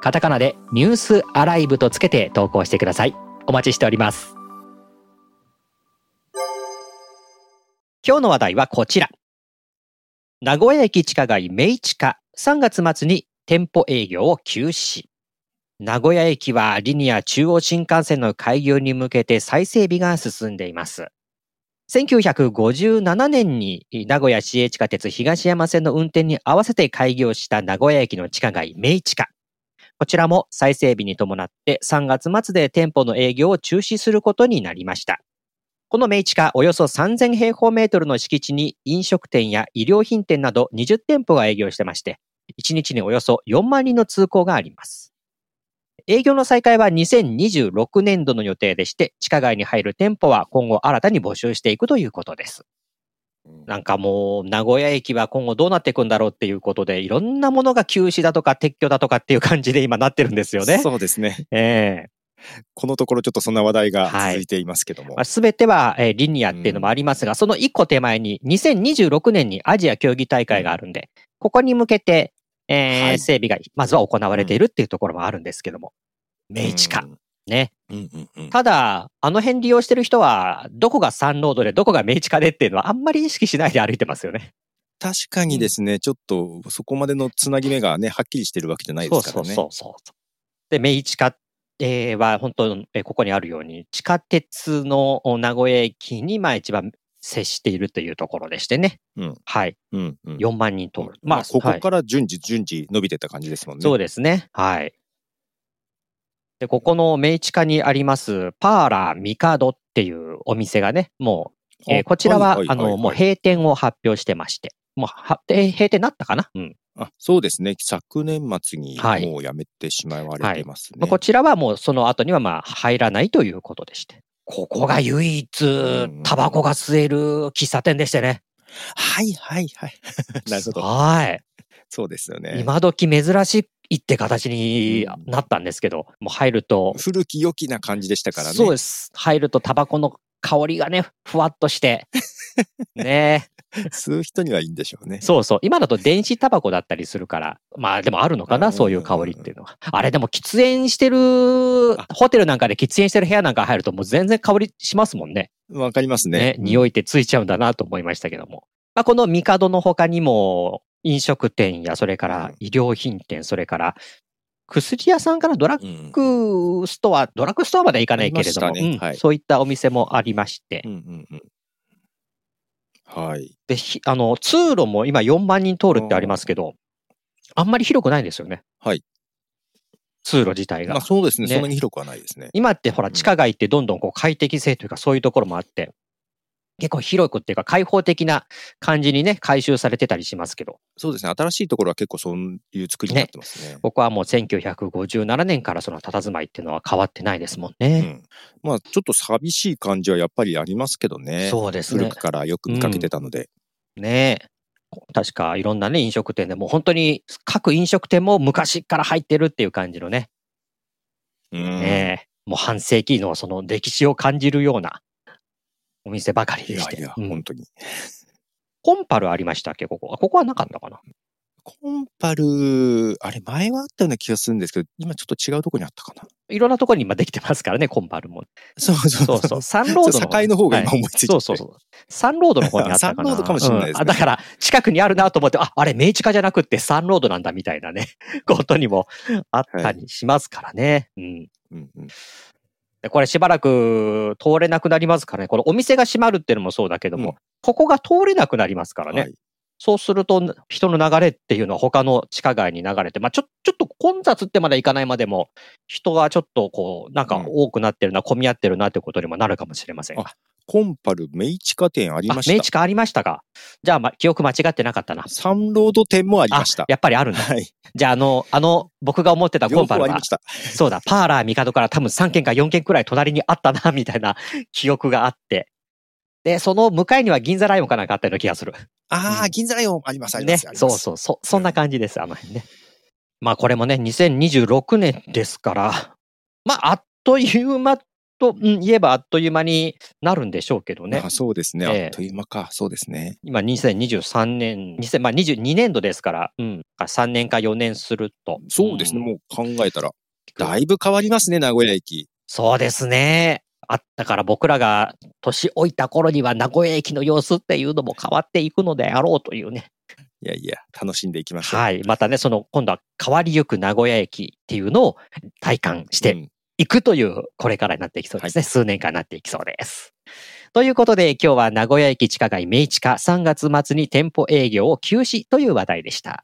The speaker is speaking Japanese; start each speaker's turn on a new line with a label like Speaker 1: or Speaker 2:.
Speaker 1: カタカナでニュースアライブとつけて投稿してください。お待ちしております。今日の話題はこちら。名古屋駅地下街明地下。3月末に店舗営業を休止。名古屋駅はリニア中央新幹線の開業に向けて再整備が進んでいます。1957年に名古屋市営地下鉄東山線の運転に合わせて開業した名古屋駅の地下街明地下。こちらも再整備に伴って3月末で店舗の営業を中止することになりました。この明地下およそ3000平方メートルの敷地に飲食店や衣料品店など20店舗が営業してまして、1日におよそ4万人の通行があります。営業の再開は2026年度の予定でして、地下街に入る店舗は今後新たに募集していくということです。なんかもう、名古屋駅は今後どうなっていくんだろうっていうことで、いろんなものが休止だとか撤去だとかっていう感じで今なってるんですよね。
Speaker 2: そうですね。
Speaker 1: ええー
Speaker 2: このところちょっとそんな話題が続いていますけども。
Speaker 1: す、は、べ、い、ては、えー、リニアっていうのもありますが、うん、その一個手前に2026年にアジア競技大会があるんで、ここに向けて、えー、はい、整備がまずは行われているっていうところもあるんですけども。明治化。ね。ただ、あの辺利用してる人は、どこがサンロードでどこが明治化でっていうのはあんまり意識しないで歩いてますよね。
Speaker 2: 確かにですね、ちょっとそこまでのつなぎ目がね、はっきりしてるわけじゃないですからね。
Speaker 1: そうそうそうで、明治化えー、は本当、えー、ここにあるように、地下鉄の名古屋駅にまあ一番接しているというところでしてね。うん、はい。うんうん、4万人通る。
Speaker 2: まあ、ここから順次順次伸びてった感じですもんね。
Speaker 1: そうですね。はい。で、ここの明治化にあります、パーラーミカドっていうお店がね、もう、えー、こちらは、あの、もう閉店を発表してまして、もうは、閉店なったかな？うん。
Speaker 2: あそうですね。昨年末にもうやめてしまわれてますね。はい
Speaker 1: はい、こちらはもうその後にはまあ入らないということでして。ここが唯一、タバコが吸える喫茶店でしてね。
Speaker 2: はいはいはい。なるほど。
Speaker 1: はい。
Speaker 2: そうですよね。
Speaker 1: 今時珍しいって形になったんですけど、もう入ると。
Speaker 2: 古き良きな感じでしたからね。
Speaker 1: そうです。入るとタバコの香りがね、ふわっとして。ね
Speaker 2: 吸う人にはいいんでしょうね。
Speaker 1: そうそう。今だと電子タバコだったりするから、まあでもあるのかな、そういう香りっていうのは。あれでも喫煙してる、ホテルなんかで喫煙してる部屋なんか入るともう全然香りしますもんね。
Speaker 2: わかりますね。ね
Speaker 1: 匂いってついちゃうんだなと思いましたけども。まあこのミカドの他にも、飲食店や、それから衣料品店、それから薬屋さんからドラッグストア、うん、ドラッグストアまで行かないけれども、ねはい、そういったお店もありまして、うんうんうん
Speaker 2: はい。
Speaker 1: で、あの、通路も今4万人通るってありますけど、あんまり広くないんですよね。
Speaker 2: はい。
Speaker 1: 通路自体が。
Speaker 2: まあそうですね、ね、そんなに広くはないですね。
Speaker 1: 今ってほら、地下街ってどんどんこう快適性というかそういうところもあって、結構広くっていうか開放的な感じにね、改修されてたりしますけど。
Speaker 2: そうですね。新しいところは結構そういう作りになってますね。ね
Speaker 1: ここはもう1957年からその佇まいっていうのは変わってないですもんね。
Speaker 2: うん、まあちょっと寂しい感じはやっぱりありますけどね。
Speaker 1: そうですね。
Speaker 2: 古くからよく見かけてたので。
Speaker 1: うん、ねえ。確かいろんなね、飲食店でも本当に各飲食店も昔から入ってるっていう感じのね。うん、ねえ。もう半世紀のその歴史を感じるようなお店ばかりでして。い
Speaker 2: やいや、本当に。
Speaker 1: コンパルありましたっけ、ここ。ここはなかったかな？
Speaker 2: コンパル、あれ前はあったような気がするんですけど、今ちょっと違うところにあったかな。
Speaker 1: いろんなところに今できてますからね、コンパルも。
Speaker 2: そうそうそう。
Speaker 1: サンロードの。
Speaker 2: 境の方が今思いついて、
Speaker 1: はい、そうそうそう。サンロードの方にあったかな。
Speaker 2: サンロードかもしれないです、ね
Speaker 1: うん、だから、近くにあるなと思って、あ、あれ、明治化じゃなくてサンロードなんだみたいなね、ことにもあったりしますからね。はい、うん。うんうんこれしばらく通れなくなりますからね。このお店が閉まるっていうのもそうだけども、うん、ここが通れなくなりますからね。はい、そうすると、人の流れっていうのは他の地下街に流れて、まあちょ、ちょっと混雑ってまだ行かないまでも、人がちょっとこう、なんか多くなってるな、うん、混み合ってるなってことにもなるかもしれません。
Speaker 2: コンパルメイチカ店あり
Speaker 1: あ
Speaker 2: ました。
Speaker 1: メイチカありましたか。じゃあ、ま、記憶間違ってなかったな。
Speaker 2: サンロード店もありました。
Speaker 1: やっぱりあるんだ。
Speaker 2: はい。
Speaker 1: じゃあ、あの、あの、僕が思ってたコ
Speaker 2: 両
Speaker 1: ンパルが
Speaker 2: 方ありました。
Speaker 1: そうだ、パーラー帝から多分3軒か4軒くらい隣にあったな、みたいな記憶があって。で、その向かいには銀座ライオンかなんかあったような気がする。
Speaker 2: ああ、
Speaker 1: うん
Speaker 2: 銀座ライオンあります、ありま
Speaker 1: ね
Speaker 2: す。あ。ります
Speaker 1: そうそう、そ、そんな感じです、あの辺ね。まあこれもね、2026年ですから、まああっという間と、うん、言えばあっという間になるんでしょうけどね
Speaker 2: あ。そうですね。
Speaker 1: ええ
Speaker 2: あっという間か。そうですね。
Speaker 1: 今2023年、2000まあ22年度ですから、うん、3年か4年すると。
Speaker 2: そうですね。
Speaker 1: ん
Speaker 2: もう考えたら。だいぶ変わりますね、名古屋駅。
Speaker 1: そうですね。あったから僕らが年老いた頃には名古屋駅の様子っていうのも変わっていくのであろうというね。
Speaker 2: いやいや、楽しんでいきましょう。
Speaker 1: はい。またね、その今度は変わりゆく名古屋駅っていうのを体感して
Speaker 2: うん
Speaker 1: いくという、これからになっていきそうですね。数年間になっていきそうです。ということで、今日は名古屋駅地下街明治化3月末に店舗営業を休止という話題でした。